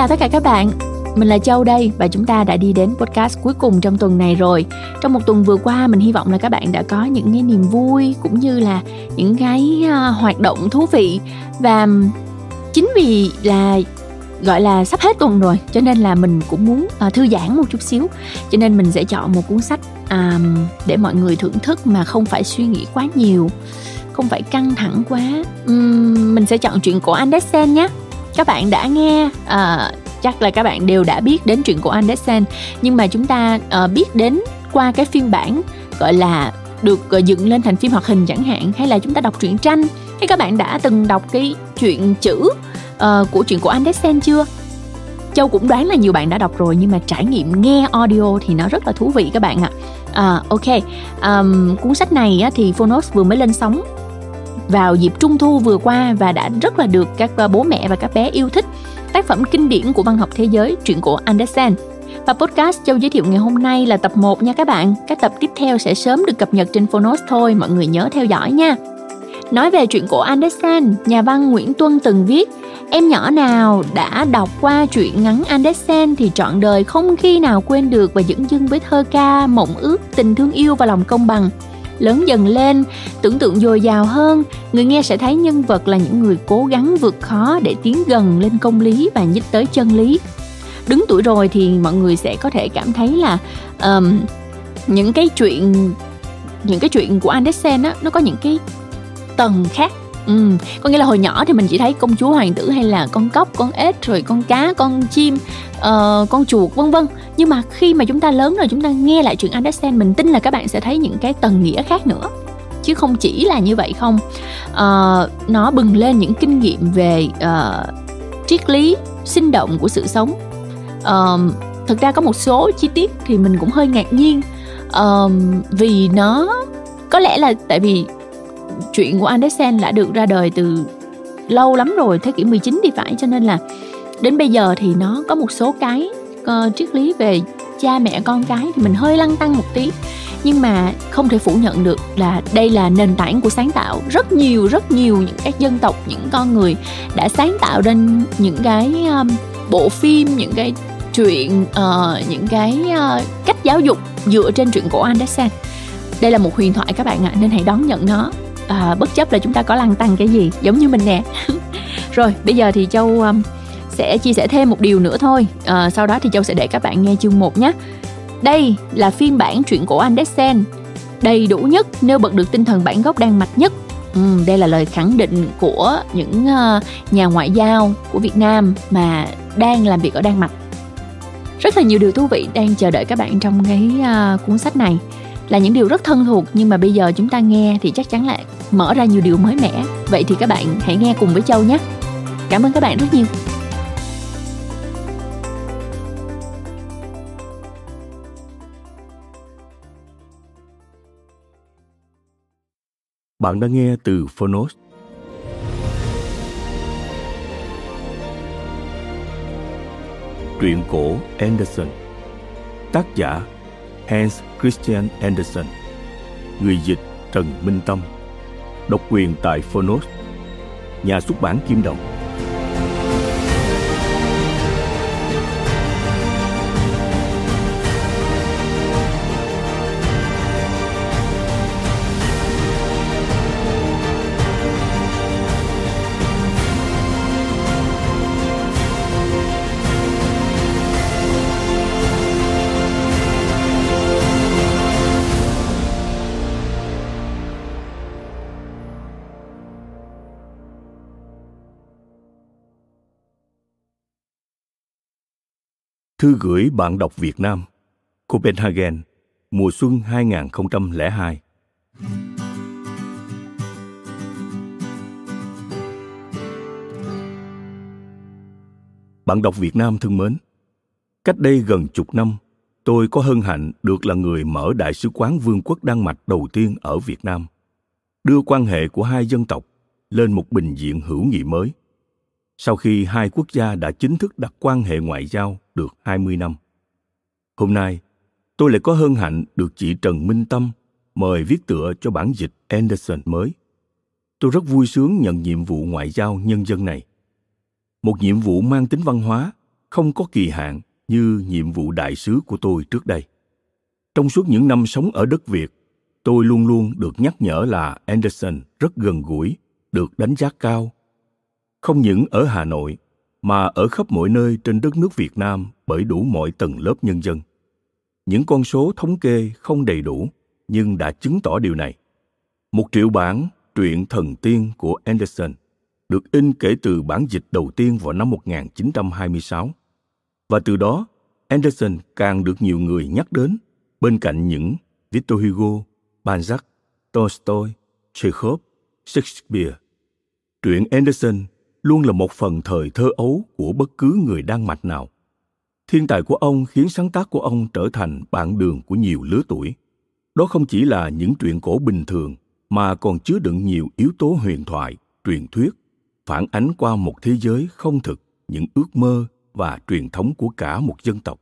chào tất cả các bạn. Mình là Châu đây và chúng ta đã đi đến podcast cuối cùng trong tuần này rồi. Trong một tuần vừa qua mình hy vọng là các bạn đã có những cái niềm vui cũng như là những cái uh, hoạt động thú vị. Và chính vì là gọi là sắp hết tuần rồi cho nên là mình cũng muốn uh, thư giãn một chút xíu. Cho nên mình sẽ chọn một cuốn sách um, để mọi người thưởng thức mà không phải suy nghĩ quá nhiều không phải căng thẳng quá. Um, mình sẽ chọn chuyện của Andersen nhé các bạn đã nghe uh, chắc là các bạn đều đã biết đến chuyện của Andersen. Nhưng mà chúng ta uh, biết đến qua cái phiên bản gọi là được uh, dựng lên thành phim hoạt hình chẳng hạn hay là chúng ta đọc truyện tranh. Hay các bạn đã từng đọc cái chuyện chữ uh, của chuyện của Andersen chưa? Châu cũng đoán là nhiều bạn đã đọc rồi nhưng mà trải nghiệm nghe audio thì nó rất là thú vị các bạn ạ. À, ok, um, cuốn sách này á, thì Phonos vừa mới lên sóng vào dịp trung thu vừa qua và đã rất là được các ờ, bố mẹ và các bé yêu thích tác phẩm kinh điển của văn học thế giới, truyện của Andersen. Và podcast Châu giới thiệu ngày hôm nay là tập 1 nha các bạn. Các tập tiếp theo sẽ sớm được cập nhật trên Phonos thôi, mọi người nhớ theo dõi nha. Nói về chuyện cổ Andersen, nhà văn Nguyễn Tuân từng viết Em nhỏ nào đã đọc qua truyện ngắn Andersen thì trọn đời không khi nào quên được và dững dưng với thơ ca, mộng ước, tình thương yêu và lòng công bằng lớn dần lên tưởng tượng dồi dào hơn người nghe sẽ thấy nhân vật là những người cố gắng vượt khó để tiến gần lên công lý và nhích tới chân lý. Đứng tuổi rồi thì mọi người sẽ có thể cảm thấy là um, những cái chuyện những cái chuyện của Andersen á nó có những cái tầng khác Ừ, có nghĩa là hồi nhỏ thì mình chỉ thấy công chúa hoàng tử hay là con cóc, con ếch rồi con cá, con chim, uh, con chuột vân vân. Nhưng mà khi mà chúng ta lớn rồi chúng ta nghe lại chuyện Andersen mình tin là các bạn sẽ thấy những cái tầng nghĩa khác nữa. Chứ không chỉ là như vậy không. Uh, nó bừng lên những kinh nghiệm về uh, triết lý sinh động của sự sống. Uh, thực ra có một số chi tiết thì mình cũng hơi ngạc nhiên. Uh, vì nó có lẽ là tại vì chuyện của Andersen đã được ra đời từ lâu lắm rồi thế kỷ 19 thì phải cho nên là đến bây giờ thì nó có một số cái uh, triết lý về cha mẹ con cái thì mình hơi lăng tăng một tí. Nhưng mà không thể phủ nhận được là đây là nền tảng của sáng tạo. Rất nhiều rất nhiều những các dân tộc những con người đã sáng tạo nên những cái um, bộ phim những cái chuyện uh, những cái uh, cách giáo dục dựa trên chuyện của Andersen. Đây là một huyền thoại các bạn ạ nên hãy đón nhận nó à, bất chấp là chúng ta có lăng tăng cái gì giống như mình nè. Rồi bây giờ thì châu um, sẽ chia sẻ thêm một điều nữa thôi. À, sau đó thì châu sẽ để các bạn nghe chương 1 nhé. Đây là phiên bản truyện cổ Andersen. Đầy đủ nhất nêu bật được tinh thần bản gốc đan mạch nhất. Ừ, đây là lời khẳng định của những uh, nhà ngoại giao của Việt Nam mà đang làm việc ở Đan Mạch. Rất là nhiều điều thú vị đang chờ đợi các bạn trong cái uh, cuốn sách này là những điều rất thân thuộc, nhưng mà bây giờ chúng ta nghe thì chắc chắn là mở ra nhiều điều mới mẻ. Vậy thì các bạn hãy nghe cùng với châu nhé. Cảm ơn các bạn rất nhiều. Bạn đang nghe từ Phonos. Truyện cổ Anderson. Tác giả Hans Christian Andersen, Người dịch Trần Minh Tâm, Độc quyền tại Phonos, Nhà xuất bản Kim Đồng. Thư gửi bạn đọc Việt Nam, Copenhagen, Mùa xuân 2002 Bạn đọc Việt Nam thân mến, Cách đây gần chục năm, tôi có hân hạnh được là người mở Đại sứ quán Vương quốc Đan Mạch đầu tiên ở Việt Nam, đưa quan hệ của hai dân tộc lên một bình diện hữu nghị mới sau khi hai quốc gia đã chính thức đặt quan hệ ngoại giao được 20 năm. Hôm nay, tôi lại có hân hạnh được chị Trần Minh Tâm mời viết tựa cho bản dịch Anderson mới. Tôi rất vui sướng nhận nhiệm vụ ngoại giao nhân dân này. Một nhiệm vụ mang tính văn hóa không có kỳ hạn như nhiệm vụ đại sứ của tôi trước đây. Trong suốt những năm sống ở đất Việt, tôi luôn luôn được nhắc nhở là Anderson rất gần gũi, được đánh giá cao. Không những ở Hà Nội, mà ở khắp mọi nơi trên đất nước Việt Nam bởi đủ mọi tầng lớp nhân dân. Những con số thống kê không đầy đủ, nhưng đã chứng tỏ điều này. Một triệu bản truyện thần tiên của Anderson được in kể từ bản dịch đầu tiên vào năm 1926. Và từ đó, Anderson càng được nhiều người nhắc đến bên cạnh những Victor Hugo, Balzac, Tolstoy, Chekhov, Shakespeare. Truyện Anderson luôn là một phần thời thơ ấu của bất cứ người Đan Mạch nào. Thiên tài của ông khiến sáng tác của ông trở thành bạn đường của nhiều lứa tuổi. Đó không chỉ là những truyện cổ bình thường mà còn chứa đựng nhiều yếu tố huyền thoại, truyền thuyết, phản ánh qua một thế giới không thực, những ước mơ và truyền thống của cả một dân tộc.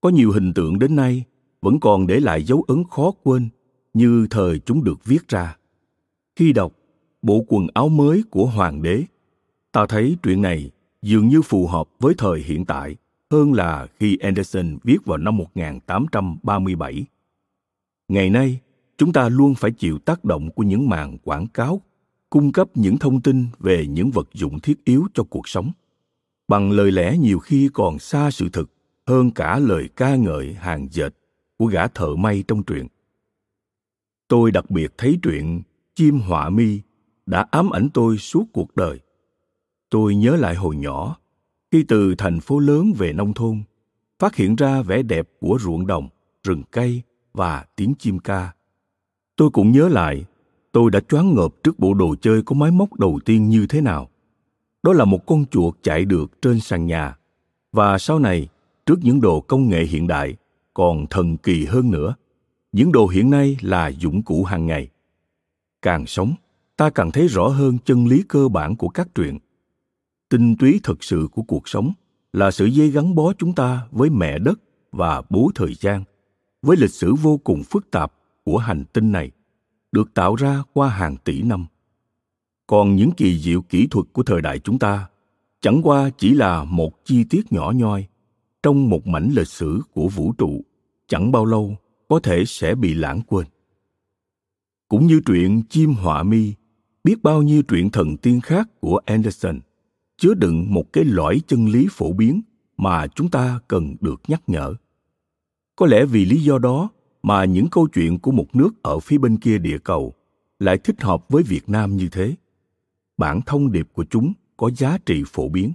Có nhiều hình tượng đến nay vẫn còn để lại dấu ấn khó quên như thời chúng được viết ra. Khi đọc bộ quần áo mới của hoàng đế, ta thấy truyện này dường như phù hợp với thời hiện tại hơn là khi Anderson viết vào năm 1837. Ngày nay, chúng ta luôn phải chịu tác động của những màn quảng cáo cung cấp những thông tin về những vật dụng thiết yếu cho cuộc sống. Bằng lời lẽ nhiều khi còn xa sự thực hơn cả lời ca ngợi hàng dệt của gã thợ may trong truyện. Tôi đặc biệt thấy truyện chim họa mi đã ám ảnh tôi suốt cuộc đời tôi nhớ lại hồi nhỏ, khi từ thành phố lớn về nông thôn, phát hiện ra vẻ đẹp của ruộng đồng, rừng cây và tiếng chim ca. Tôi cũng nhớ lại, tôi đã choáng ngợp trước bộ đồ chơi có máy móc đầu tiên như thế nào. Đó là một con chuột chạy được trên sàn nhà. Và sau này, trước những đồ công nghệ hiện đại, còn thần kỳ hơn nữa. Những đồ hiện nay là dụng cụ hàng ngày. Càng sống, ta càng thấy rõ hơn chân lý cơ bản của các truyện tinh túy thực sự của cuộc sống là sự dây gắn bó chúng ta với mẹ đất và bố thời gian với lịch sử vô cùng phức tạp của hành tinh này, được tạo ra qua hàng tỷ năm. Còn những kỳ diệu kỹ thuật của thời đại chúng ta chẳng qua chỉ là một chi tiết nhỏ nhoi trong một mảnh lịch sử của vũ trụ, chẳng bao lâu có thể sẽ bị lãng quên. Cũng như truyện chim họa mi, biết bao nhiêu truyện thần tiên khác của anderson chứa đựng một cái lõi chân lý phổ biến mà chúng ta cần được nhắc nhở. Có lẽ vì lý do đó mà những câu chuyện của một nước ở phía bên kia địa cầu lại thích hợp với việt nam như thế. Bản thông điệp của chúng có giá trị phổ biến.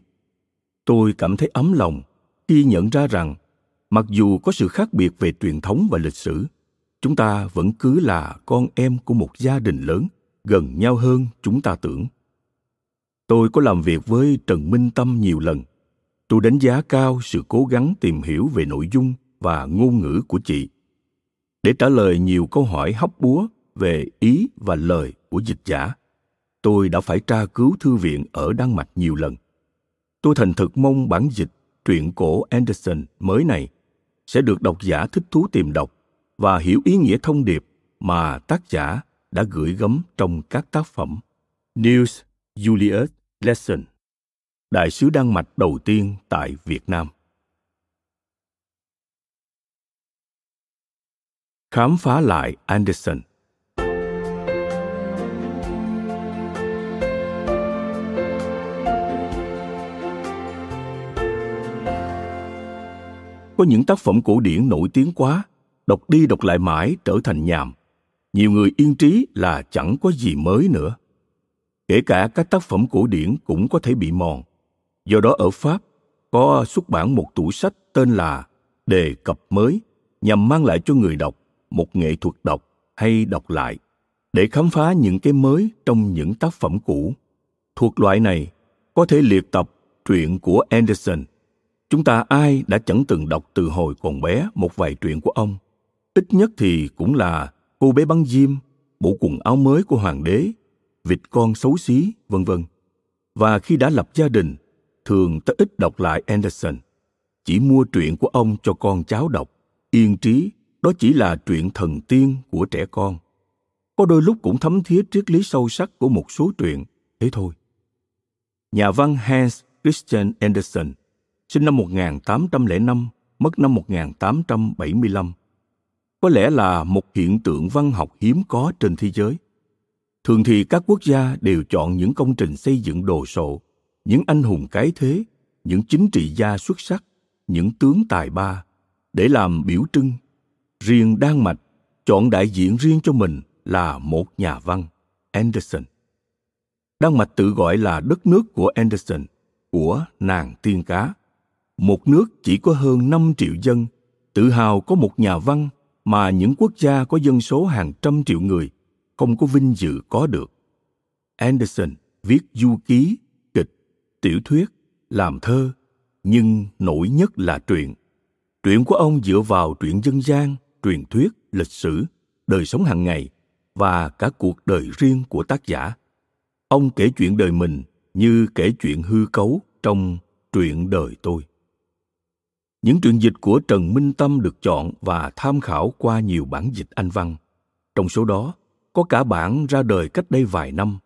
Tôi cảm thấy ấm lòng khi nhận ra rằng mặc dù có sự khác biệt về truyền thống và lịch sử, chúng ta vẫn cứ là con em của một gia đình lớn gần nhau hơn chúng ta tưởng tôi có làm việc với trần minh tâm nhiều lần. Tôi đánh giá cao sự cố gắng tìm hiểu về nội dung và ngôn ngữ của chị. Để trả lời nhiều câu hỏi hóc búa về ý và lời của dịch giả, tôi đã phải tra cứu thư viện ở đan mạch nhiều lần. Tôi thành thực mong bản dịch truyện cổ anderson mới này sẽ được độc giả thích thú tìm đọc và hiểu ý nghĩa thông điệp mà tác giả đã gửi gắm trong các tác phẩm. News, Julius. Lesson, đại sứ Đan Mạch đầu tiên tại Việt Nam. Khám phá lại Anderson Có những tác phẩm cổ điển nổi tiếng quá, đọc đi đọc lại mãi trở thành nhàm. Nhiều người yên trí là chẳng có gì mới nữa. Kể cả các tác phẩm cổ điển cũng có thể bị mòn. Do đó ở Pháp, có xuất bản một tủ sách tên là Đề cập mới nhằm mang lại cho người đọc một nghệ thuật đọc hay đọc lại để khám phá những cái mới trong những tác phẩm cũ. Thuộc loại này có thể liệt tập truyện của Anderson chúng ta ai đã chẳng từng đọc từ hồi còn bé một vài truyện của ông ít nhất thì cũng là cô bé băng diêm bộ quần áo mới của hoàng đế vịt con xấu xí vân vân. Và khi đã lập gia đình thường ta ít đọc lại anderson. Chỉ mua truyện của ông cho con cháu đọc. Yên trí đó chỉ là truyện thần tiên của trẻ con. Có đôi lúc cũng thấm thía triết lý sâu sắc của một số truyện thế thôi. Nhà văn hans christian andersen sinh năm 1805, mất năm 1875. Có lẽ là một hiện tượng văn học hiếm có trên thế giới. Thường thì các quốc gia đều chọn những công trình xây dựng đồ sộ, những anh hùng cái thế, những chính trị gia xuất sắc, những tướng tài ba để làm biểu trưng. Riêng Đan Mạch chọn đại diện riêng cho mình là một nhà văn, Anderson. Đan Mạch tự gọi là đất nước của Anderson, của nàng tiên cá. Một nước chỉ có hơn 5 triệu dân, tự hào có một nhà văn mà những quốc gia có dân số hàng trăm triệu người không có vinh dự có được. Anderson viết du ký, kịch, tiểu thuyết, làm thơ, nhưng nổi nhất là truyện. Truyện của ông dựa vào truyện dân gian, truyền thuyết, lịch sử, đời sống hàng ngày và cả cuộc đời riêng của tác giả. Ông kể chuyện đời mình như kể chuyện hư cấu trong truyện đời tôi. Những truyện dịch của Trần Minh Tâm được chọn và tham khảo qua nhiều bản dịch Anh văn. Trong số đó, có cả bản ra đời cách đây vài năm,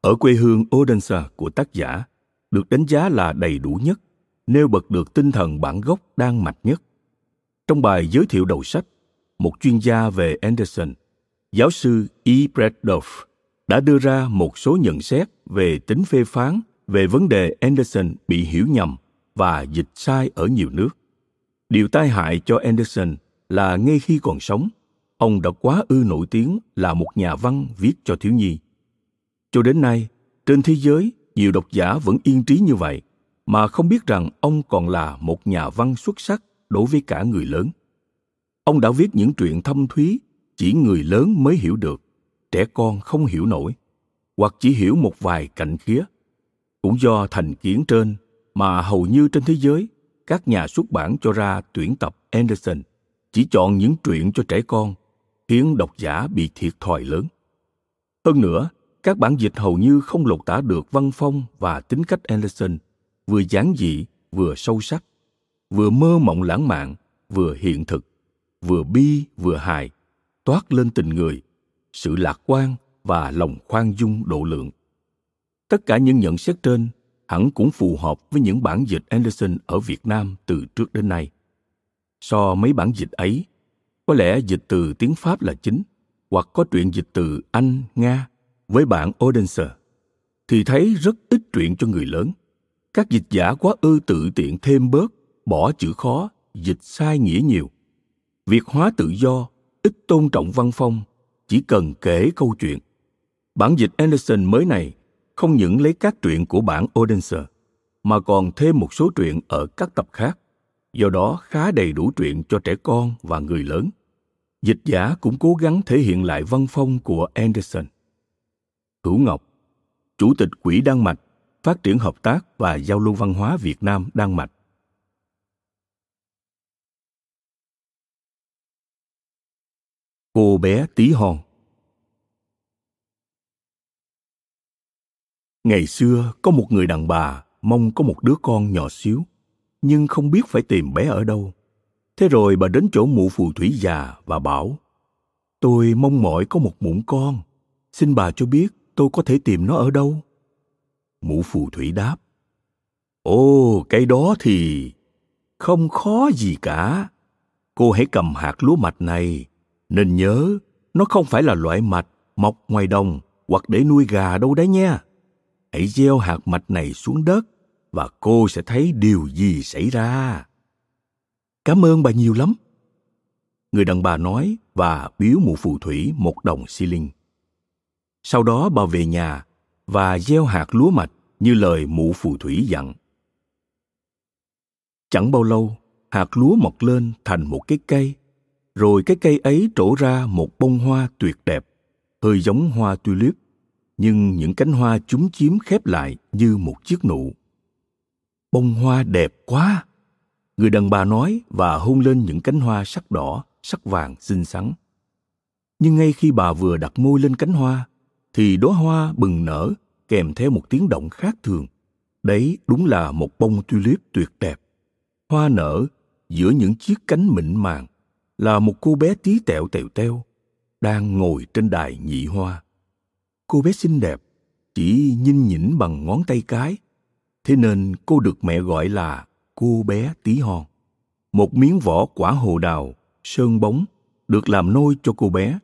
ở quê hương Odense của tác giả, được đánh giá là đầy đủ nhất, nêu bật được tinh thần bản gốc đang mạch nhất. Trong bài giới thiệu đầu sách, một chuyên gia về Anderson, giáo sư E. Bredorf, đã đưa ra một số nhận xét về tính phê phán về vấn đề Anderson bị hiểu nhầm và dịch sai ở nhiều nước. Điều tai hại cho Anderson là ngay khi còn sống, ông đã quá ư nổi tiếng là một nhà văn viết cho thiếu nhi. Cho đến nay, trên thế giới, nhiều độc giả vẫn yên trí như vậy, mà không biết rằng ông còn là một nhà văn xuất sắc đối với cả người lớn. Ông đã viết những truyện thâm thúy chỉ người lớn mới hiểu được, trẻ con không hiểu nổi, hoặc chỉ hiểu một vài cạnh khía. Cũng do thành kiến trên mà hầu như trên thế giới các nhà xuất bản cho ra tuyển tập Anderson chỉ chọn những truyện cho trẻ con, khiến độc giả bị thiệt thòi lớn. Hơn nữa, các bản dịch hầu như không lột tả được văn phong và tính cách Anderson, vừa giản dị, vừa sâu sắc, vừa mơ mộng lãng mạn, vừa hiện thực, vừa bi vừa hài, toát lên tình người, sự lạc quan và lòng khoan dung độ lượng. Tất cả những nhận xét trên hẳn cũng phù hợp với những bản dịch Anderson ở Việt Nam từ trước đến nay. So mấy bản dịch ấy, có lẽ dịch từ tiếng Pháp là chính, hoặc có truyện dịch từ Anh, Nga với bản Odense, thì thấy rất ít truyện cho người lớn. Các dịch giả quá ư tự tiện thêm bớt, bỏ chữ khó, dịch sai nghĩa nhiều. Việc hóa tự do, ít tôn trọng văn phong, chỉ cần kể câu chuyện. Bản dịch Anderson mới này không những lấy các truyện của bản Odense, mà còn thêm một số truyện ở các tập khác, do đó khá đầy đủ truyện cho trẻ con và người lớn. Dịch giả cũng cố gắng thể hiện lại văn phong của Anderson. Hữu Ngọc, Chủ tịch Quỹ Đan Mạch, Phát triển Hợp tác và Giao lưu Văn hóa Việt Nam Đan Mạch. Cô bé tí hon Ngày xưa có một người đàn bà mong có một đứa con nhỏ xíu, nhưng không biết phải tìm bé ở đâu. Thế rồi bà đến chỗ mụ phù thủy già và bảo, tôi mong mỏi có một muỗng con, xin bà cho biết tôi có thể tìm nó ở đâu. Mụ phù thủy đáp, ồ cái đó thì không khó gì cả. Cô hãy cầm hạt lúa mạch này, nên nhớ nó không phải là loại mạch mọc ngoài đồng hoặc để nuôi gà đâu đấy nha hãy gieo hạt mạch này xuống đất và cô sẽ thấy điều gì xảy ra. Cảm ơn bà nhiều lắm. Người đàn bà nói và biếu mụ phù thủy một đồng xi linh. Sau đó bà về nhà và gieo hạt lúa mạch như lời mụ phù thủy dặn. Chẳng bao lâu, hạt lúa mọc lên thành một cái cây, rồi cái cây ấy trổ ra một bông hoa tuyệt đẹp, hơi giống hoa tulip, nhưng những cánh hoa chúng chiếm khép lại như một chiếc nụ bông hoa đẹp quá. Người đàn bà nói và hôn lên những cánh hoa sắc đỏ, sắc vàng, xinh xắn. Nhưng ngay khi bà vừa đặt môi lên cánh hoa, thì đóa hoa bừng nở, kèm theo một tiếng động khác thường. Đấy đúng là một bông tulip tuyệt đẹp. Hoa nở giữa những chiếc cánh mịn màng, là một cô bé tí tẹo tẹo teo, đang ngồi trên đài nhị hoa. Cô bé xinh đẹp, chỉ nhìn nhỉnh bằng ngón tay cái thế nên cô được mẹ gọi là cô bé tí hon. Một miếng vỏ quả hồ đào, sơn bóng, được làm nôi cho cô bé.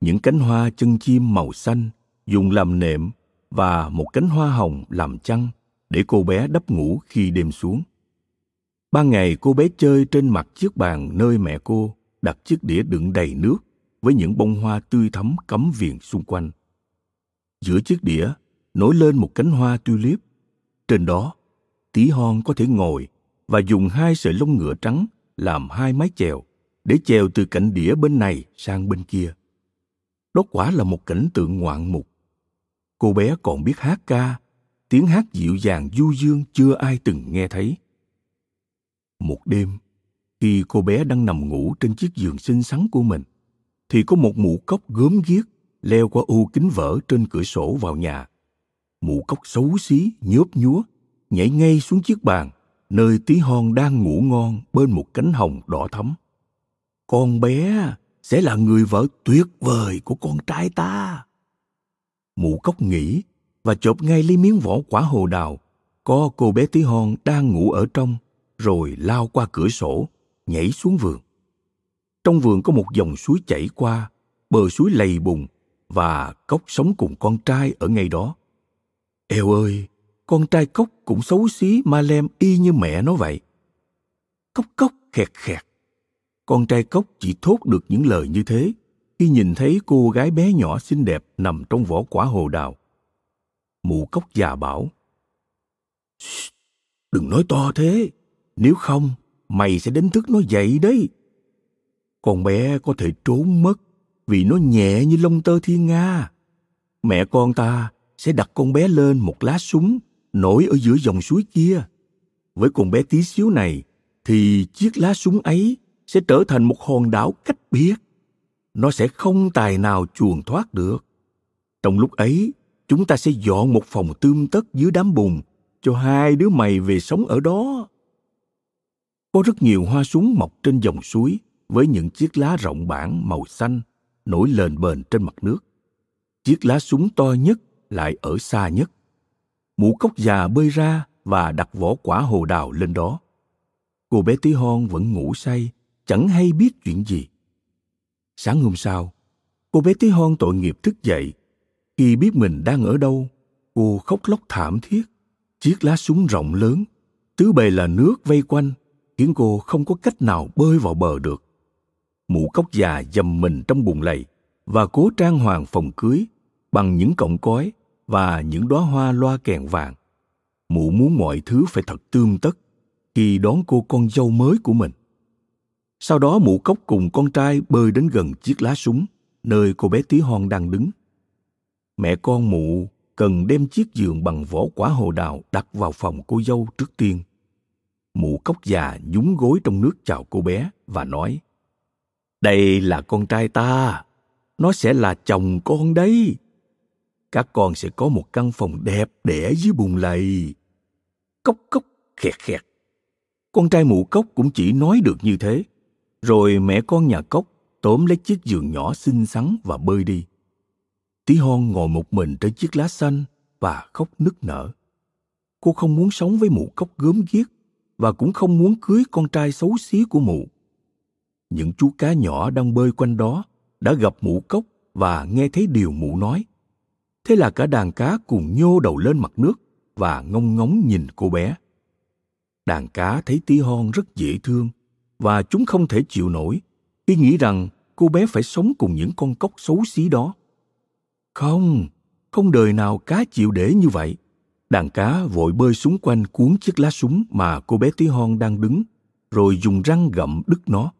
Những cánh hoa chân chim màu xanh dùng làm nệm và một cánh hoa hồng làm chăn để cô bé đắp ngủ khi đêm xuống. Ban ngày cô bé chơi trên mặt chiếc bàn nơi mẹ cô đặt chiếc đĩa đựng đầy nước với những bông hoa tươi thắm cắm viền xung quanh. Giữa chiếc đĩa nổi lên một cánh hoa tulip. Trên đó, tí hon có thể ngồi và dùng hai sợi lông ngựa trắng làm hai mái chèo để chèo từ cạnh đĩa bên này sang bên kia. Đó quả là một cảnh tượng ngoạn mục. Cô bé còn biết hát ca, tiếng hát dịu dàng du dương chưa ai từng nghe thấy. Một đêm, khi cô bé đang nằm ngủ trên chiếc giường xinh xắn của mình, thì có một mụ cốc gớm ghiếc leo qua ô kính vỡ trên cửa sổ vào nhà. Mụ cốc xấu xí, nhớp nhúa, nhảy ngay xuống chiếc bàn, nơi tí hon đang ngủ ngon bên một cánh hồng đỏ thắm. Con bé sẽ là người vợ tuyệt vời của con trai ta. Mụ cốc nghĩ và chộp ngay lấy miếng vỏ quả hồ đào có cô bé tí hon đang ngủ ở trong rồi lao qua cửa sổ nhảy xuống vườn trong vườn có một dòng suối chảy qua bờ suối lầy bùn và cốc sống cùng con trai ở ngay đó eo ơi, con trai cốc cũng xấu xí ma lem y như mẹ nó vậy. Cốc cốc, khẹt khẹt. Con trai cốc chỉ thốt được những lời như thế khi nhìn thấy cô gái bé nhỏ xinh đẹp nằm trong vỏ quả hồ đào. Mụ cốc già bảo đừng nói to thế, nếu không, mày sẽ đánh thức nó dậy đấy. Con bé có thể trốn mất vì nó nhẹ như lông tơ thiên nga. Mẹ con ta sẽ đặt con bé lên một lá súng nổi ở giữa dòng suối kia. Với con bé tí xíu này, thì chiếc lá súng ấy sẽ trở thành một hòn đảo cách biệt. Nó sẽ không tài nào chuồn thoát được. Trong lúc ấy, chúng ta sẽ dọn một phòng tươm tất dưới đám bùn cho hai đứa mày về sống ở đó. Có rất nhiều hoa súng mọc trên dòng suối với những chiếc lá rộng bản màu xanh nổi lên bền trên mặt nước. Chiếc lá súng to nhất lại ở xa nhất. Mụ cốc già bơi ra và đặt vỏ quả hồ đào lên đó. Cô bé tí hon vẫn ngủ say, chẳng hay biết chuyện gì. Sáng hôm sau, cô bé tí hon tội nghiệp thức dậy. Khi biết mình đang ở đâu, cô khóc lóc thảm thiết. Chiếc lá súng rộng lớn, tứ bề là nước vây quanh, khiến cô không có cách nào bơi vào bờ được. Mụ cốc già dầm mình trong bùn lầy và cố trang hoàng phòng cưới bằng những cọng cói và những đóa hoa loa kèn vàng. Mụ muốn mọi thứ phải thật tươm tất khi đón cô con dâu mới của mình. Sau đó mụ cốc cùng con trai bơi đến gần chiếc lá súng, nơi cô bé tí hon đang đứng. Mẹ con mụ cần đem chiếc giường bằng vỏ quả hồ đào đặt vào phòng cô dâu trước tiên. Mụ cốc già nhúng gối trong nước chào cô bé và nói, đây là con trai ta. Nó sẽ là chồng con đấy các con sẽ có một căn phòng đẹp đẽ dưới bùn lầy. Cốc cốc, khẹt khẹt. Con trai mụ cốc cũng chỉ nói được như thế. Rồi mẹ con nhà cốc tóm lấy chiếc giường nhỏ xinh xắn và bơi đi. Tí hon ngồi một mình trên chiếc lá xanh và khóc nức nở. Cô không muốn sống với mụ cốc gớm ghiếc và cũng không muốn cưới con trai xấu xí của mụ. Những chú cá nhỏ đang bơi quanh đó đã gặp mụ cốc và nghe thấy điều mụ nói thế là cả đàn cá cùng nhô đầu lên mặt nước và ngông ngóng nhìn cô bé. Đàn cá thấy tí hon rất dễ thương và chúng không thể chịu nổi khi nghĩ rằng cô bé phải sống cùng những con cốc xấu xí đó. Không không đời nào cá chịu để như vậy. Đàn cá vội bơi xuống quanh cuốn chiếc lá súng mà cô bé tí hon đang đứng, rồi dùng răng gặm đứt nó.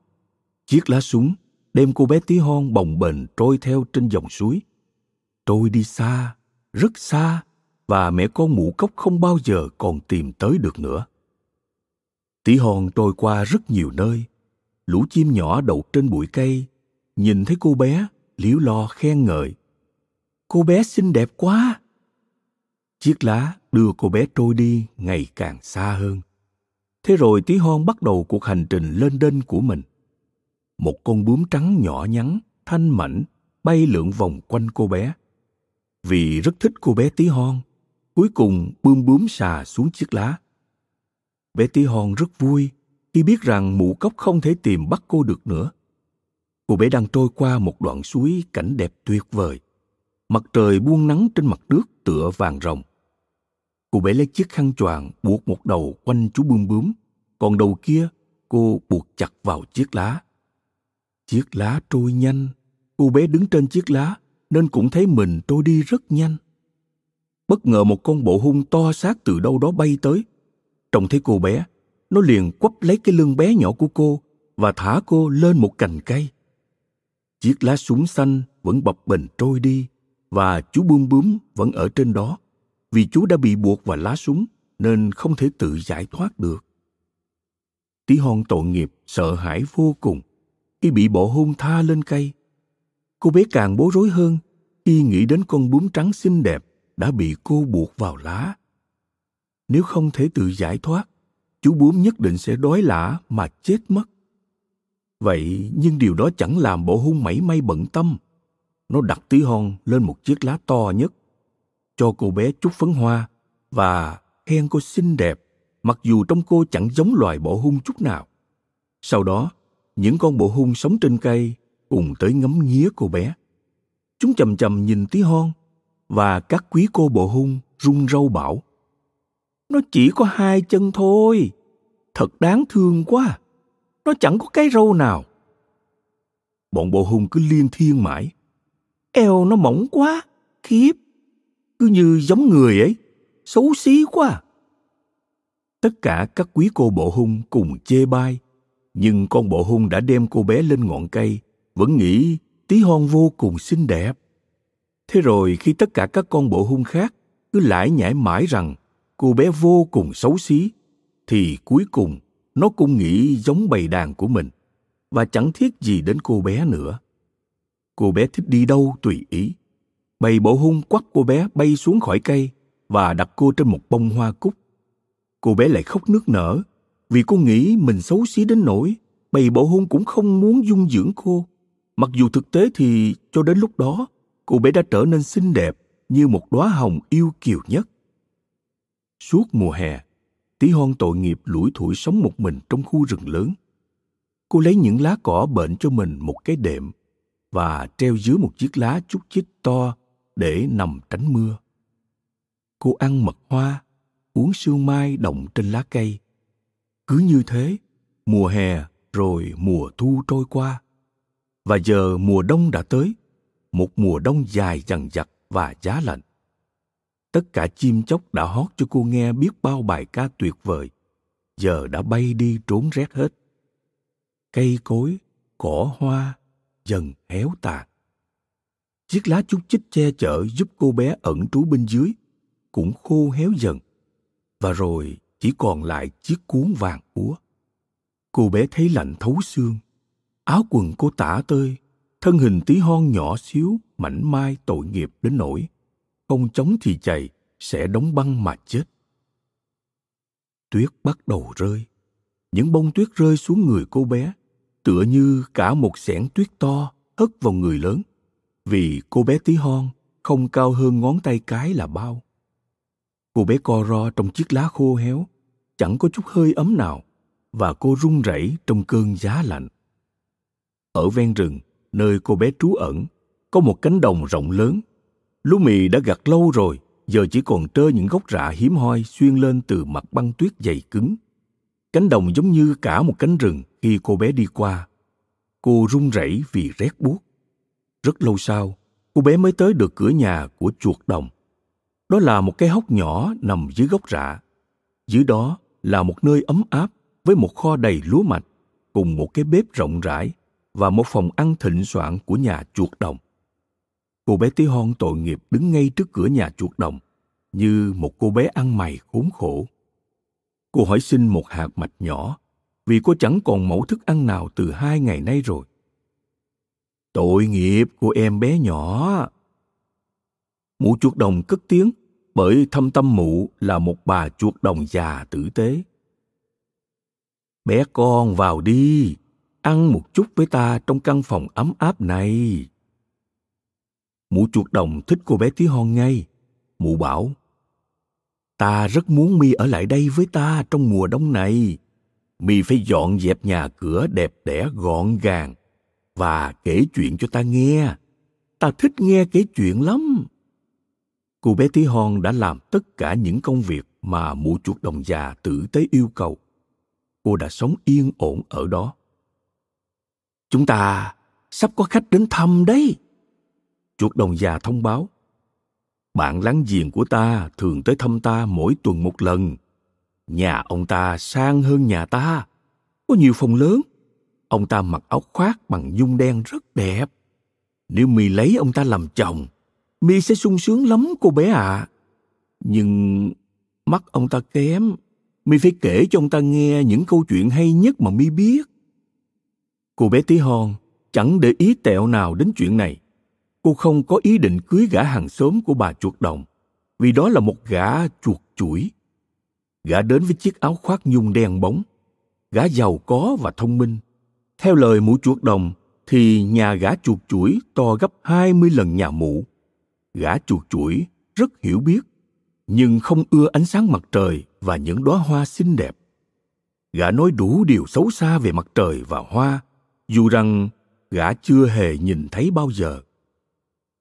Chiếc lá súng đem cô bé tí hon bồng bềnh trôi theo trên dòng suối tôi đi xa, rất xa, và mẹ con mũ cốc không bao giờ còn tìm tới được nữa. Tí hon trôi qua rất nhiều nơi. Lũ chim nhỏ đậu trên bụi cây. Nhìn thấy cô bé liếu lo khen ngợi. Cô bé xinh đẹp quá! Chiếc lá đưa cô bé trôi đi ngày càng xa hơn. Thế rồi tí hon bắt đầu cuộc hành trình lên đên của mình. Một con bướm trắng nhỏ nhắn, thanh mảnh, bay lượn vòng quanh cô bé vì rất thích cô bé tí hon cuối cùng bươm bướm xà xuống chiếc lá Bé tí hon rất vui khi biết rằng mụ cốc không thể tìm bắt cô được nữa. Cô bé đang trôi qua một đoạn suối cảnh đẹp tuyệt vời. Mặt trời buông nắng trên mặt nước tựa vàng rồng. Cô bé lấy chiếc khăn choàng buộc một đầu quanh chú bươm bướm, còn đầu kia cô buộc chặt vào chiếc lá. Chiếc lá trôi nhanh, cô bé đứng trên chiếc lá nên cũng thấy mình trôi đi rất nhanh. Bất ngờ một con bộ hung to xác từ đâu đó bay tới. Trông thấy cô bé, nó liền quắp lấy cái lưng bé nhỏ của cô và thả cô lên một cành cây. Chiếc lá súng xanh vẫn bập bềnh trôi đi và chú bươm bướm vẫn ở trên đó vì chú đã bị buộc vào lá súng nên không thể tự giải thoát được. Tí hon tội nghiệp sợ hãi vô cùng khi bị bộ hôn tha lên cây. Cô bé càng bối rối hơn khi nghĩ đến con bướm trắng xinh đẹp đã bị cô buộc vào lá. Nếu không thể tự giải thoát, chú bướm nhất định sẽ đói lả mà chết mất. Vậy nhưng điều đó chẳng làm bộ hung mảy may bận tâm. Nó đặt tí hon lên một chiếc lá to nhất, cho cô bé chút phấn hoa và khen cô xinh đẹp, mặc dù trong cô chẳng giống loài bộ hung chút nào. Sau đó, những con bộ hung sống trên cây cùng tới ngắm nghía cô bé. Chúng chầm chầm nhìn tí hon và các quý cô bộ hung run râu bảo. Nó chỉ có hai chân thôi, thật đáng thương quá nó chẳng có cái râu nào bọn bộ hung cứ liên thiên mãi eo nó mỏng quá khiếp cứ như giống người ấy xấu xí quá tất cả các quý cô bộ hung cùng chê bai nhưng con bộ hung đã đem cô bé lên ngọn cây vẫn nghĩ tí hon vô cùng xinh đẹp. Thế rồi khi tất cả các con bộ hung khác cứ lải nhải mãi rằng cô bé vô cùng xấu xí, thì cuối cùng nó cũng nghĩ giống bầy đàn của mình và chẳng thiết gì đến cô bé nữa. Cô bé thích đi đâu tùy ý. Bầy bộ hung quắt cô bé bay xuống khỏi cây và đặt cô trên một bông hoa cúc. Cô bé lại khóc nước nở vì cô nghĩ mình xấu xí đến nỗi bầy bộ hung cũng không muốn dung dưỡng cô mặc dù thực tế thì cho đến lúc đó cô bé đã trở nên xinh đẹp như một đóa hồng yêu kiều nhất. Suốt mùa hè, tí hon tội nghiệp lủi thủi sống một mình trong khu rừng lớn. Cô lấy những lá cỏ bệnh cho mình một cái đệm và treo dưới một chiếc lá chút chít to để nằm tránh mưa. Cô ăn mật hoa, uống sương mai động trên lá cây. Cứ như thế, mùa hè rồi mùa thu trôi qua và giờ mùa đông đã tới, một mùa đông dài dằng dặc và giá lạnh. Tất cả chim chóc đã hót cho cô nghe biết bao bài ca tuyệt vời, giờ đã bay đi trốn rét hết. Cây cối, cỏ hoa dần héo tàn chiếc lá chút chích che chở giúp cô bé ẩn trú bên dưới cũng khô héo dần. Và rồi chỉ còn lại chiếc cuốn vàng úa. Cô bé thấy lạnh thấu xương áo quần cô tả tơi, thân hình tí hon nhỏ xíu, mảnh mai tội nghiệp đến nỗi không chống thì chạy, sẽ đóng băng mà chết. Tuyết bắt đầu rơi. Những bông tuyết rơi xuống người cô bé, tựa như cả một xẻng tuyết to hất vào người lớn. Vì cô bé tí hon không cao hơn ngón tay cái là bao. Cô bé co ro trong chiếc lá khô héo, chẳng có chút hơi ấm nào, và cô run rẩy trong cơn giá lạnh ở ven rừng nơi cô bé trú ẩn có một cánh đồng rộng lớn lúa mì đã gặt lâu rồi giờ chỉ còn trơ những gốc rạ hiếm hoi xuyên lên từ mặt băng tuyết dày cứng. Cánh đồng giống như cả một cánh rừng khi cô bé đi qua. Cô run rẩy vì rét buốt. Rất lâu sau, cô bé mới tới được cửa nhà của chuột đồng. Đó là một cái hốc nhỏ nằm dưới gốc rạ. Dưới đó là một nơi ấm áp với một kho đầy lúa mạch cùng một cái bếp rộng rãi và một phòng ăn thịnh soạn của nhà chuột đồng. Cô bé tí hon tội nghiệp đứng ngay trước cửa nhà chuột đồng, như một cô bé ăn mày khốn khổ. Cô hỏi xin một hạt mạch nhỏ, vì cô chẳng còn mẫu thức ăn nào từ hai ngày nay rồi. Tội nghiệp của em bé nhỏ. Mụ chuột đồng cất tiếng bởi thâm tâm mụ là một bà chuột đồng già tử tế. Bé con vào đi, ăn một chút với ta trong căn phòng ấm áp này. Mụ chuột đồng thích cô bé tí hon ngay. Mụ bảo, ta rất muốn mi ở lại đây với ta trong mùa đông này. Mi phải dọn dẹp nhà cửa đẹp đẽ gọn gàng và kể chuyện cho ta nghe. Ta thích nghe kể chuyện lắm. Cô bé tí hon đã làm tất cả những công việc mà mụ chuột đồng già tử tế yêu cầu. Cô đã sống yên ổn ở đó chúng ta sắp có khách đến thăm đấy. Chuột đồng già thông báo. Bạn láng giềng của ta thường tới thăm ta mỗi tuần một lần. Nhà ông ta sang hơn nhà ta. Có nhiều phòng lớn. Ông ta mặc áo khoác bằng nhung đen rất đẹp. Nếu mi lấy ông ta làm chồng, mi sẽ sung sướng lắm, cô bé ạ. À. nhưng mắt ông ta kém. Mi phải kể cho ông ta nghe những câu chuyện hay nhất mà mi biết cô bé tí hon chẳng để ý tẹo nào đến chuyện này cô không có ý định cưới gã hàng xóm của bà chuột đồng vì đó là một gã chuột chuỗi gã đến với chiếc áo khoác nhung đen bóng gã giàu có và thông minh theo lời mụ chuột đồng thì nhà gã chuột chuỗi to gấp 20 lần nhà mụ. Gã chuột chuỗi rất hiểu biết, nhưng không ưa ánh sáng mặt trời và những đóa hoa xinh đẹp. Gã nói đủ điều xấu xa về mặt trời và hoa, dù rằng gã chưa hề nhìn thấy bao giờ.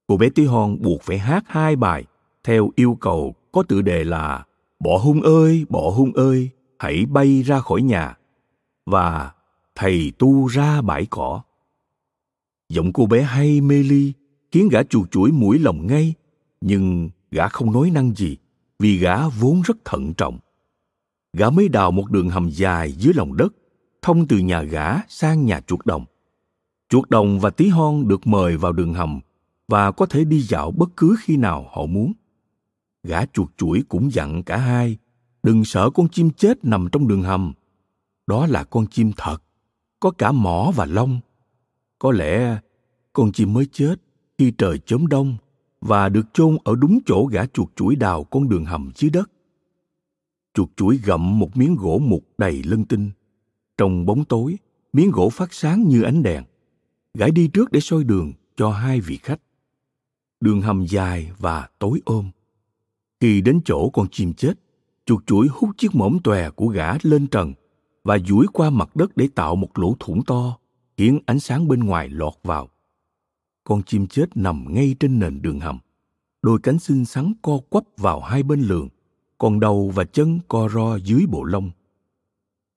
Cô bé Tí Hon buộc phải hát hai bài theo yêu cầu có tựa đề là Bỏ hung ơi, bỏ hung ơi, hãy bay ra khỏi nhà và Thầy tu ra bãi cỏ. Giọng cô bé hay mê ly khiến gã chuột chuỗi mũi lòng ngay, nhưng gã không nói năng gì vì gã vốn rất thận trọng. Gã mới đào một đường hầm dài dưới lòng đất, thông từ nhà gã sang nhà chuột đồng. Chuột đồng và tí hon được mời vào đường hầm và có thể đi dạo bất cứ khi nào họ muốn. Gã chuột chuỗi cũng dặn cả hai, đừng sợ con chim chết nằm trong đường hầm. Đó là con chim thật, có cả mỏ và lông. Có lẽ con chim mới chết khi trời chớm đông và được chôn ở đúng chỗ gã chuột chuỗi đào con đường hầm dưới đất. Chuột chuỗi gặm một miếng gỗ mục đầy lân tinh. Trong bóng tối, miếng gỗ phát sáng như ánh đèn. gãi đi trước để soi đường cho hai vị khách. Đường hầm dài và tối ôm. Khi đến chỗ con chim chết, chuột chuỗi hút chiếc mõm tòe của gã lên trần và duỗi qua mặt đất để tạo một lỗ thủng to, khiến ánh sáng bên ngoài lọt vào. Con chim chết nằm ngay trên nền đường hầm. Đôi cánh xinh xắn co quắp vào hai bên lường, còn đầu và chân co ro dưới bộ lông.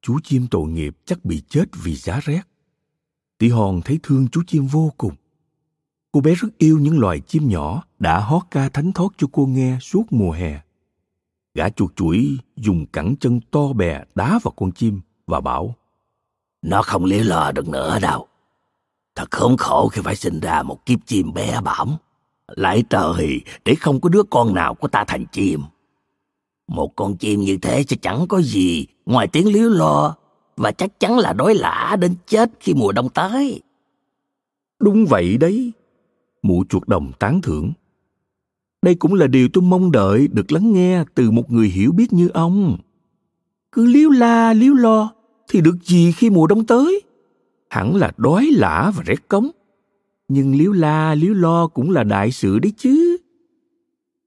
Chú chim tội nghiệp chắc bị chết vì giá rét. Tỷ hòn thấy thương chú chim vô cùng. Cô bé rất yêu những loài chim nhỏ đã hót ca thánh thót cho cô nghe suốt mùa hè. Gã chuột chuỗi dùng cẳng chân to bè đá vào con chim và bảo, Nó không lý lờ được nữa đâu. Thật khốn khổ khi phải sinh ra một kiếp chim bé bỏng. Lại trời để không có đứa con nào của ta thành chim. Một con chim như thế sẽ chẳng có gì ngoài tiếng líu lo và chắc chắn là đói lả đến chết khi mùa đông tới. Đúng vậy đấy, mụ chuột đồng tán thưởng. Đây cũng là điều tôi mong đợi được lắng nghe từ một người hiểu biết như ông. Cứ liếu la liếu lo thì được gì khi mùa đông tới hẳn là đói lả và rét cống nhưng liếu la liếu lo cũng là đại sự đấy chứ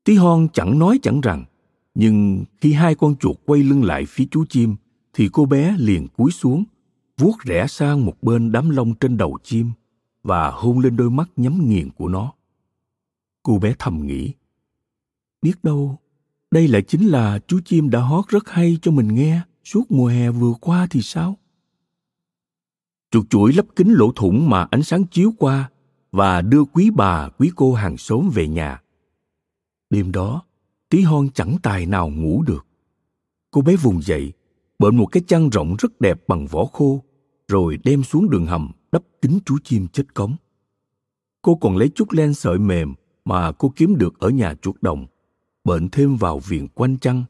tí hon chẳng nói chẳng rằng nhưng khi hai con chuột quay lưng lại phía chú chim thì cô bé liền cúi xuống vuốt rẽ sang một bên đám lông trên đầu chim và hôn lên đôi mắt nhắm nghiền của nó cô bé thầm nghĩ biết đâu đây lại chính là chú chim đã hót rất hay cho mình nghe suốt mùa hè vừa qua thì sao? Chuột chuỗi lấp kính lỗ thủng mà ánh sáng chiếu qua và đưa quý bà, quý cô hàng xóm về nhà. Đêm đó, tí hon chẳng tài nào ngủ được. Cô bé vùng dậy, bện một cái chăn rộng rất đẹp bằng vỏ khô, rồi đem xuống đường hầm đắp kính chú chim chết cống. Cô còn lấy chút len sợi mềm mà cô kiếm được ở nhà chuột đồng, bệnh thêm vào viền quanh chăn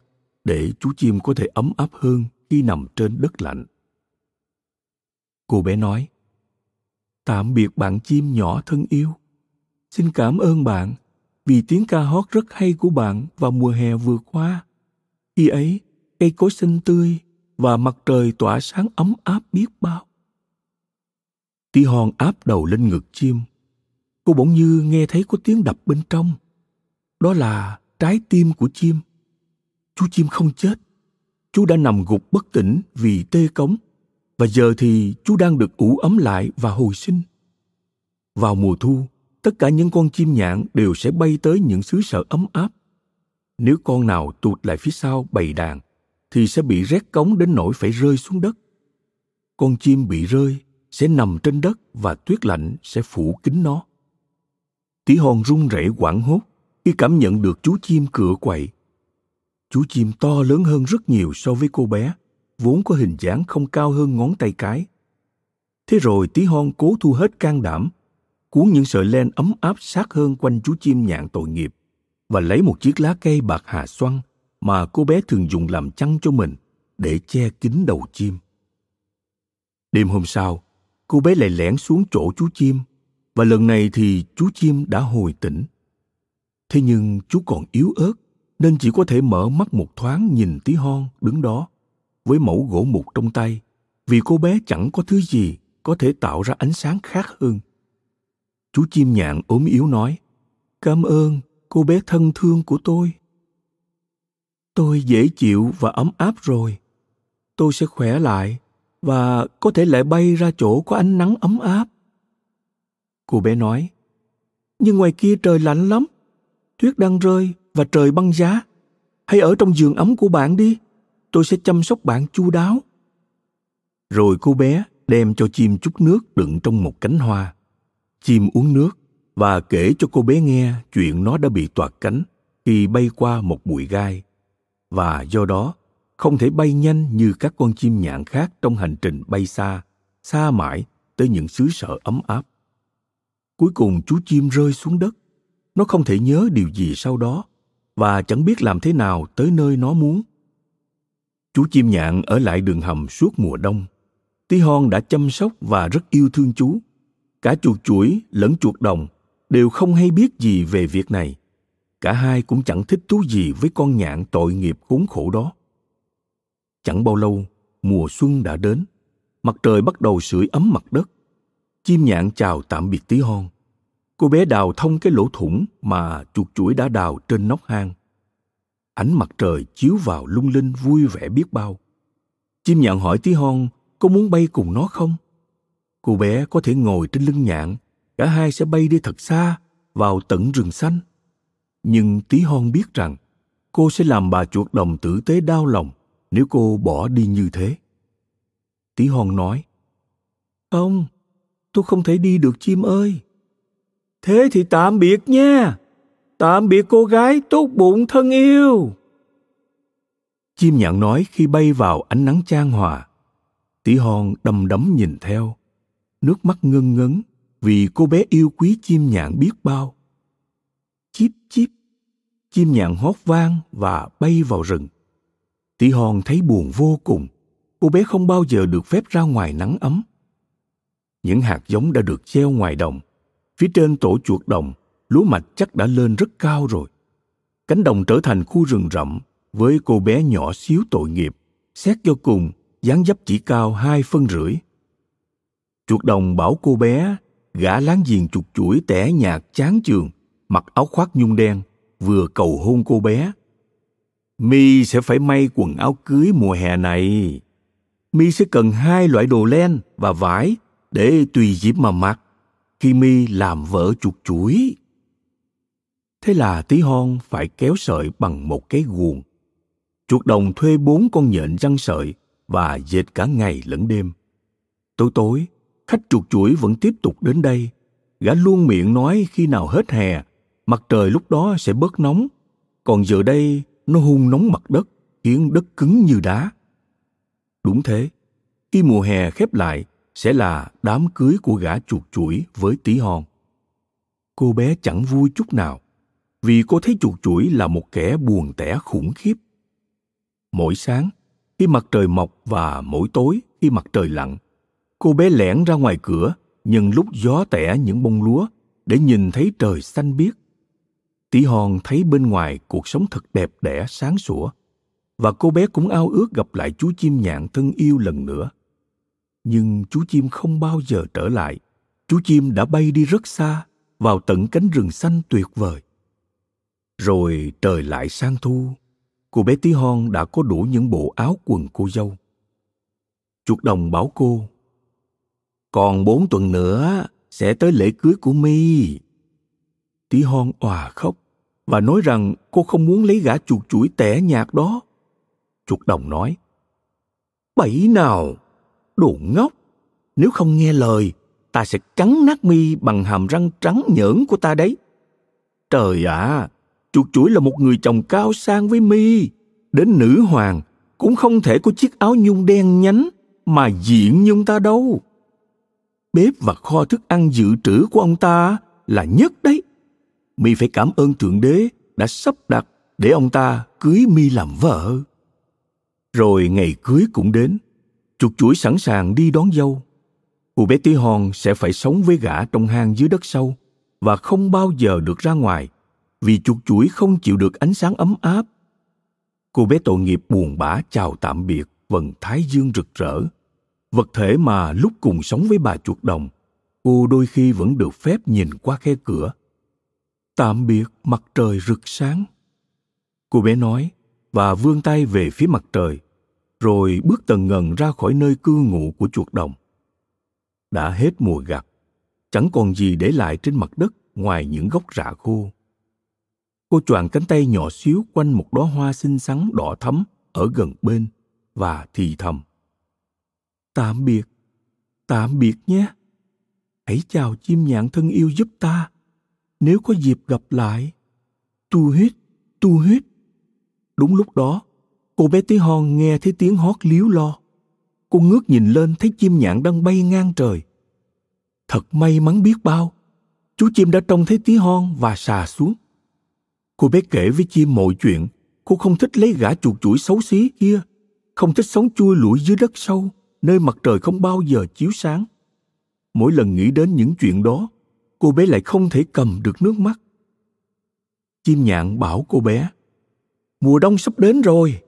để chú chim có thể ấm áp hơn khi nằm trên đất lạnh. Cô bé nói, Tạm biệt bạn chim nhỏ thân yêu. Xin cảm ơn bạn vì tiếng ca hót rất hay của bạn vào mùa hè vừa qua. Khi ấy, cây cối xanh tươi và mặt trời tỏa sáng ấm áp biết bao. Tí hon áp đầu lên ngực chim. Cô bỗng như nghe thấy có tiếng đập bên trong. Đó là trái tim của chim chú chim không chết chú đã nằm gục bất tỉnh vì tê cống và giờ thì chú đang được ủ ấm lại và hồi sinh vào mùa thu tất cả những con chim nhạn đều sẽ bay tới những xứ sở ấm áp. Nếu con nào tụt lại phía sau bầy đàn, thì sẽ bị rét cống đến nỗi phải rơi xuống đất. Con chim bị rơi sẽ nằm trên đất và tuyết lạnh sẽ phủ kín nó. Tí hon run rẩy quảng hốt khi cảm nhận được chú chim cựa quậy. Chú chim to lớn hơn rất nhiều so với cô bé, vốn có hình dáng không cao hơn ngón tay cái. Thế rồi tí hon cố thu hết can đảm cuốn những sợi len ấm áp sát hơn quanh chú chim nhạn tội nghiệp và lấy một chiếc lá cây bạc hà xoăn mà cô bé thường dùng làm chăn cho mình để che kín đầu chim. Đêm hôm sau, cô bé lại lẻn xuống chỗ chú chim và lần này thì chú chim đã hồi tỉnh. Thế nhưng chú còn yếu ớt nên chỉ có thể mở mắt một thoáng nhìn tí hon đứng đó với mẫu gỗ mục trong tay vì cô bé chẳng có thứ gì có thể tạo ra ánh sáng khác hơn. Chú chim nhạn ốm yếu nói, Cảm ơn cô bé thân thương của tôi. Tôi dễ chịu và ấm áp rồi. Tôi sẽ khỏe lại và có thể lại bay ra chỗ có ánh nắng ấm áp. Cô bé nói, nhưng ngoài kia trời lạnh lắm, tuyết đang rơi và trời băng giá. Hãy ở trong giường ấm của bạn đi, tôi sẽ chăm sóc bạn chu đáo. Rồi cô bé đem cho chim chút nước đựng trong một cánh hoa. Chim uống nước và kể cho cô bé nghe chuyện nó đã bị toạc cánh khi bay qua một bụi gai và do đó không thể bay nhanh như các con chim nhạn khác trong hành trình bay xa, xa mãi tới những xứ sở ấm áp. Cuối cùng chú chim rơi xuống đất. Nó không thể nhớ điều gì sau đó và chẳng biết làm thế nào tới nơi nó muốn. Chú chim nhạn ở lại đường hầm suốt mùa đông. Tí hon đã chăm sóc và rất yêu thương chú. Cả chuột chuỗi lẫn chuột đồng đều không hay biết gì về việc này. Cả hai cũng chẳng thích thú gì với con nhạn tội nghiệp khốn khổ đó. Chẳng bao lâu, mùa xuân đã đến. Mặt trời bắt đầu sưởi ấm mặt đất. Chim nhạn chào tạm biệt tí hon. Cô bé đào thông cái lỗ thủng mà chuột chuỗi đã đào trên nóc hang. Ánh mặt trời chiếu vào lung linh vui vẻ biết bao. Chim nhạn hỏi tí hon có muốn bay cùng nó không? Cô bé có thể ngồi trên lưng nhạn, cả hai sẽ bay đi thật xa, vào tận rừng xanh. Nhưng tí hon biết rằng cô sẽ làm bà chuột đồng tử tế đau lòng nếu cô bỏ đi như thế. Tí hon nói, Không, tôi không thể đi được chim ơi. Thế thì tạm biệt nha. Tạm biệt cô gái tốt bụng thân yêu. Chim nhạn nói khi bay vào ánh nắng chan hòa. Tí hon đầm đấm nhìn theo. Nước mắt ngân ngấn vì cô bé yêu quý chim nhạn biết bao. Chíp chíp, chim nhạn hót vang và bay vào rừng. tỷ hòn thấy buồn vô cùng. Cô bé không bao giờ được phép ra ngoài nắng ấm. Những hạt giống đã được treo ngoài đồng. Phía trên tổ chuột đồng, lúa mạch chắc đã lên rất cao rồi. Cánh đồng trở thành khu rừng rậm với cô bé nhỏ xíu tội nghiệp. Xét cho cùng, dáng dấp chỉ cao hai phân rưỡi. Chuột đồng bảo cô bé, gã láng giềng chuột chuỗi tẻ nhạt chán trường, mặc áo khoác nhung đen, vừa cầu hôn cô bé. Mi sẽ phải may quần áo cưới mùa hè này. Mi sẽ cần hai loại đồ len và vải để tùy dịp mà mặc khi mi làm vợ chuột chuối thế là tí hon phải kéo sợi bằng một cái guồng. Chuột đồng thuê bốn con nhện răng sợi và dệt cả ngày lẫn đêm. Tối tối khách chuột chuỗi vẫn tiếp tục đến đây. Gã luôn miệng nói khi nào hết hè, mặt trời lúc đó sẽ bớt nóng. Còn giờ đây, nó hung nóng mặt đất, khiến đất cứng như đá. Đúng thế, khi mùa hè khép lại, sẽ là đám cưới của gã chuột chuỗi với tí hon. Cô bé chẳng vui chút nào, vì cô thấy chuột chuỗi là một kẻ buồn tẻ khủng khiếp. Mỗi sáng, khi mặt trời mọc và mỗi tối, khi mặt trời lặn cô bé lẻn ra ngoài cửa nhân lúc gió tẻ những bông lúa để nhìn thấy trời xanh biếc Tí hon thấy bên ngoài cuộc sống thật đẹp đẽ sáng sủa và cô bé cũng ao ước gặp lại chú chim nhạn thân yêu lần nữa. Nhưng chú chim không bao giờ trở lại. Chú chim đã bay đi rất xa, vào tận cánh rừng xanh tuyệt vời. Rồi trời lại sang thu. cô bé tí hon đã có đủ những bộ áo quần cô dâu. Chuột đồng bảo cô, còn bốn tuần nữa sẽ tới lễ cưới của mi tí hon òa khóc và nói rằng cô không muốn lấy gã chuột chuỗi tẻ nhạt đó. Chuột đồng nói bẫy nào? Đồ ngốc! Nếu không nghe lời ta sẽ cắn nát mi bằng hàm răng trắng nhỡn của ta đấy. Trời ạ! À, chuột chuỗi là một người chồng cao sang với mi đến nữ hoàng cũng không thể có chiếc áo nhung đen nhánh mà diện nhung ta đâu bếp và kho thức ăn dự trữ của ông ta là nhất đấy. Mi phải cảm ơn thượng đế đã sắp đặt để ông ta cưới mi làm vợ. Rồi ngày cưới cũng đến, chuột chuỗi sẵn sàng đi đón dâu. Cô bé tí hon sẽ phải sống với gã trong hang dưới đất sâu và không bao giờ được ra ngoài vì chuột chuỗi không chịu được ánh sáng ấm áp. Cô bé tội nghiệp buồn bã chào tạm biệt, vầng thái dương rực rỡ vật thể mà lúc cùng sống với bà chuột đồng cô đôi khi vẫn được phép nhìn qua khe cửa. Tạm biệt, mặt trời rực sáng. Cô bé nói và vươn tay về phía mặt trời, rồi bước tần ngần ra khỏi nơi cư ngụ của chuột đồng. Đã hết mùa gặt, chẳng còn gì để lại trên mặt đất ngoài những gốc rạ khô. Cô choàng cánh tay nhỏ xíu quanh một đóa hoa xinh xắn đỏ thắm ở gần bên và thì thầm tạm biệt. Tạm biệt nhé. Hãy chào chim nhạn thân yêu giúp ta. Nếu có dịp gặp lại. Tu huyết tu huyết. Đúng lúc đó, cô bé tí hon nghe thấy tiếng hót líu lo. Cô ngước nhìn lên thấy chim nhạn đang bay ngang trời. Thật may mắn biết bao, chú chim đã trông thấy tí hon và xà xuống. Cô bé kể với chim mọi chuyện, cô không thích lấy gã chuột chuỗi xấu xí kia, không thích sống chui lủi dưới đất sâu nơi mặt trời không bao giờ chiếu sáng. Mỗi lần nghĩ đến những chuyện đó, cô bé lại không thể cầm được nước mắt. Chim nhạn bảo cô bé, mùa đông sắp đến rồi.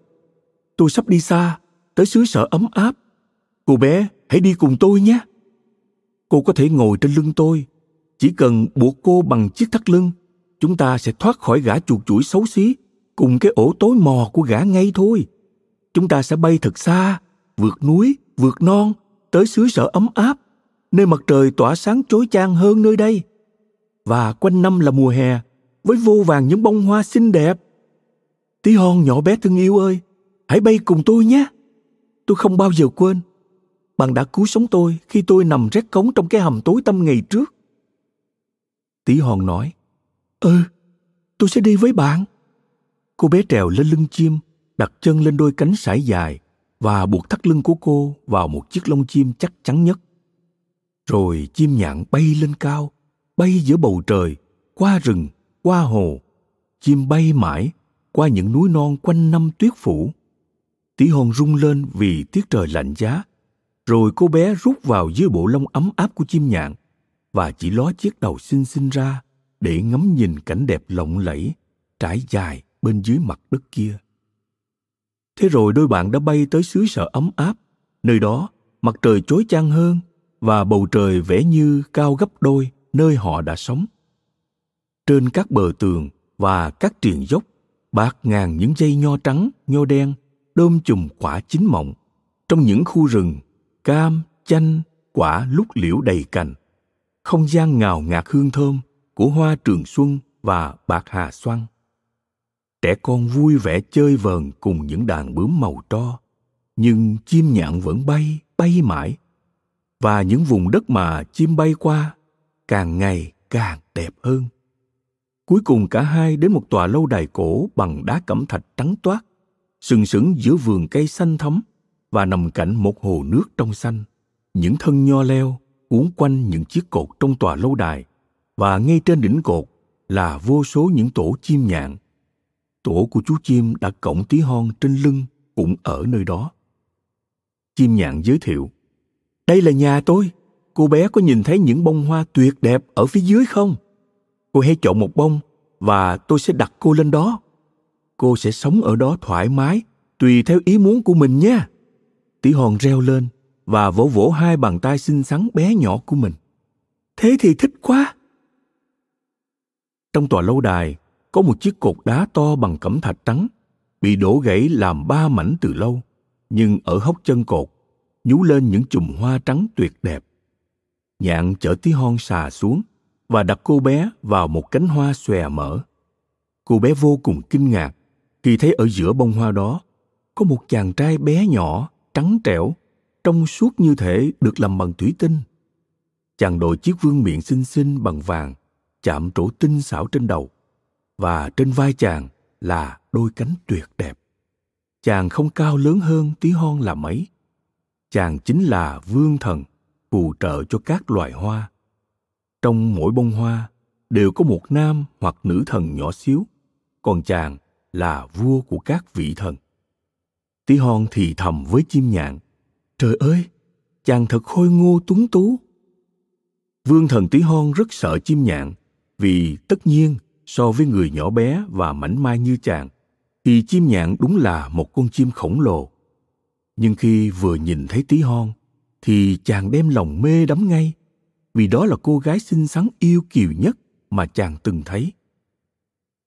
Tôi sắp đi xa, tới xứ sở ấm áp. Cô bé, hãy đi cùng tôi nhé. Cô có thể ngồi trên lưng tôi, chỉ cần buộc cô bằng chiếc thắt lưng, chúng ta sẽ thoát khỏi gã chuột chuỗi xấu xí cùng cái ổ tối mò của gã ngay thôi. Chúng ta sẽ bay thật xa vượt núi, vượt non, tới xứ sở ấm áp, nơi mặt trời tỏa sáng chói chang hơn nơi đây. Và quanh năm là mùa hè, với vô vàng những bông hoa xinh đẹp. Tí hon nhỏ bé thân yêu ơi, hãy bay cùng tôi nhé. Tôi không bao giờ quên, bạn đã cứu sống tôi khi tôi nằm rét cống trong cái hầm tối tăm ngày trước. Tí hon nói ừ tôi sẽ đi với bạn. Cô bé trèo lên lưng chim, đặt chân lên đôi cánh sải dài và buộc thắt lưng của cô vào một chiếc lông chim chắc chắn nhất. Rồi chim nhạn bay lên cao, bay giữa bầu trời, qua rừng, qua hồ. Chim bay mãi qua những núi non quanh năm tuyết phủ. Tí hon rung lên vì tiết trời lạnh giá. Rồi cô bé rút vào dưới bộ lông ấm áp của chim nhạn và chỉ ló chiếc đầu xinh xinh ra để ngắm nhìn cảnh đẹp lộng lẫy trải dài bên dưới mặt đất kia thế rồi đôi bạn đã bay tới xứ sở ấm áp, nơi đó mặt trời chói chang hơn và bầu trời vẽ như cao gấp đôi nơi họ đã sống. Trên các bờ tường và các triền dốc bạc ngàn những dây nho trắng, nho đen đơm chùm quả chín mọng. Trong những khu rừng, cam, chanh, quả lúc liễu đầy cành, không gian ngào ngạt hương thơm của hoa trường xuân và bạc hà xoăn trẻ con vui vẻ chơi vờn cùng những đàn bướm màu tro, nhưng chim nhạn vẫn bay bay mãi. Và những vùng đất mà chim bay qua càng ngày càng đẹp hơn. Cuối cùng cả hai đến một tòa lâu đài cổ bằng đá cẩm thạch trắng toát, sừng sững giữa vườn cây xanh thấm và nằm cạnh một hồ nước trong xanh. Những thân nho leo uốn quanh những chiếc cột trong tòa lâu đài và ngay trên đỉnh cột là vô số những tổ chim nhạn tổ của chú chim đã cổng tí hon trên lưng cũng ở nơi đó. Chim nhạn giới thiệu, đây là nhà tôi. Cô bé có nhìn thấy những bông hoa tuyệt đẹp ở phía dưới không? Cô hãy chọn một bông và tôi sẽ đặt cô lên đó. Cô sẽ sống ở đó thoải mái, tùy theo ý muốn của mình nha. Tí hon reo lên và vỗ vỗ hai bàn tay xinh xắn bé nhỏ của mình. Thế thì thích quá. Trong tòa lâu đài có một chiếc cột đá to bằng cẩm thạch trắng bị đổ gãy làm ba mảnh từ lâu, nhưng ở hốc chân cột, nhú lên những chùm hoa trắng tuyệt đẹp. Nhạn chở tí hon xà xuống và đặt cô bé vào một cánh hoa xòe mở. Cô bé vô cùng kinh ngạc khi thấy ở giữa bông hoa đó có một chàng trai bé nhỏ, trắng trẻo, trong suốt như thể được làm bằng thủy tinh. Chàng đội chiếc vương miệng xinh xinh bằng vàng, chạm trổ tinh xảo trên đầu, và trên vai chàng là đôi cánh tuyệt đẹp. Chàng không cao lớn hơn tí hon là mấy. Chàng chính là vương thần, phù trợ cho các loài hoa. Trong mỗi bông hoa đều có một nam hoặc nữ thần nhỏ xíu, còn chàng là vua của các vị thần. Tí hon thì thầm với chim nhạn, trời ơi, chàng thật khôi ngô tuấn tú. Vương thần tí hon rất sợ chim nhạn, vì tất nhiên so với người nhỏ bé và mảnh mai như chàng, thì chim nhạn đúng là một con chim khổng lồ. Nhưng khi vừa nhìn thấy tí hon, thì chàng đem lòng mê đắm ngay, vì đó là cô gái xinh xắn yêu kiều nhất mà chàng từng thấy.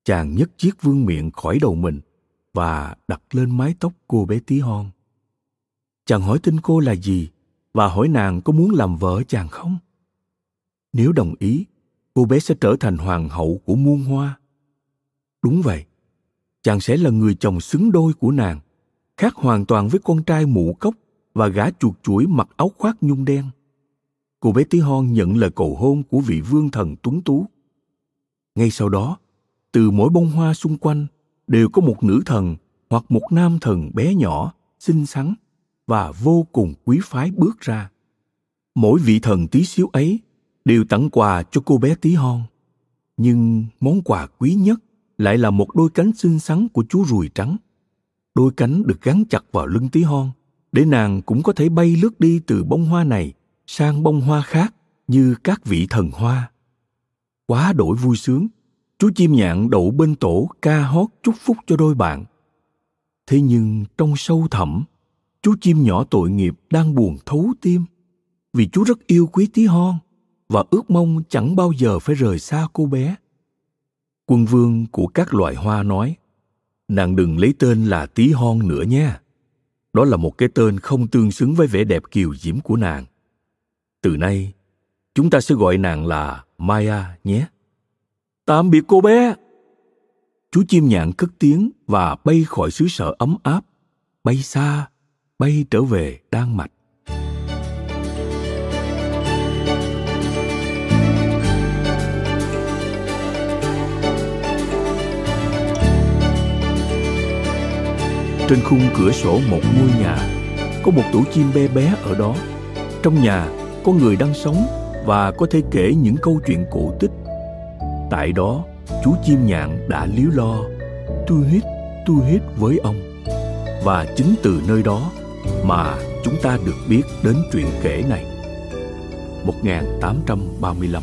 Chàng nhấc chiếc vương miệng khỏi đầu mình và đặt lên mái tóc cô bé tí hon. Chàng hỏi tên cô là gì và hỏi nàng có muốn làm vợ chàng không? Nếu đồng ý, cô bé sẽ trở thành hoàng hậu của muôn hoa. Đúng vậy, chàng sẽ là người chồng xứng đôi của nàng, khác hoàn toàn với con trai mụ cốc và gã chuột chuỗi mặc áo khoác nhung đen. Cô bé tí hon nhận lời cầu hôn của vị vương thần tuấn tú. Ngay sau đó, từ mỗi bông hoa xung quanh đều có một nữ thần hoặc một nam thần bé nhỏ, xinh xắn và vô cùng quý phái bước ra. Mỗi vị thần tí xíu ấy đều tặng quà cho cô bé tí hon. Nhưng món quà quý nhất lại là một đôi cánh xinh xắn của chú ruồi trắng. Đôi cánh được gắn chặt vào lưng tí hon để nàng cũng có thể bay lướt đi từ bông hoa này sang bông hoa khác như các vị thần hoa. Quá đổi vui sướng, chú chim nhạn đậu bên tổ ca hót chúc phúc cho đôi bạn. Thế nhưng trong sâu thẳm, chú chim nhỏ tội nghiệp đang buồn thấu tim vì chú rất yêu quý tí hon và ước mong chẳng bao giờ phải rời xa cô bé. Quân vương của các loài hoa nói, nàng đừng lấy tên là tí hon nữa nha. Đó là một cái tên không tương xứng với vẻ đẹp kiều diễm của nàng. Từ nay, chúng ta sẽ gọi nàng là Maya nhé. Tạm biệt cô bé. Chú chim nhạn cất tiếng và bay khỏi xứ sở ấm áp, bay xa, bay trở về Đan Mạch. Trên khung cửa sổ một ngôi nhà, có một tổ chim bé bé ở đó. Trong nhà có người đang sống và có thể kể những câu chuyện cổ tích. Tại đó, chú chim nhạn đã líu lo, tu hít, tu hít với ông. Và chính từ nơi đó mà chúng ta được biết đến chuyện kể này. 1835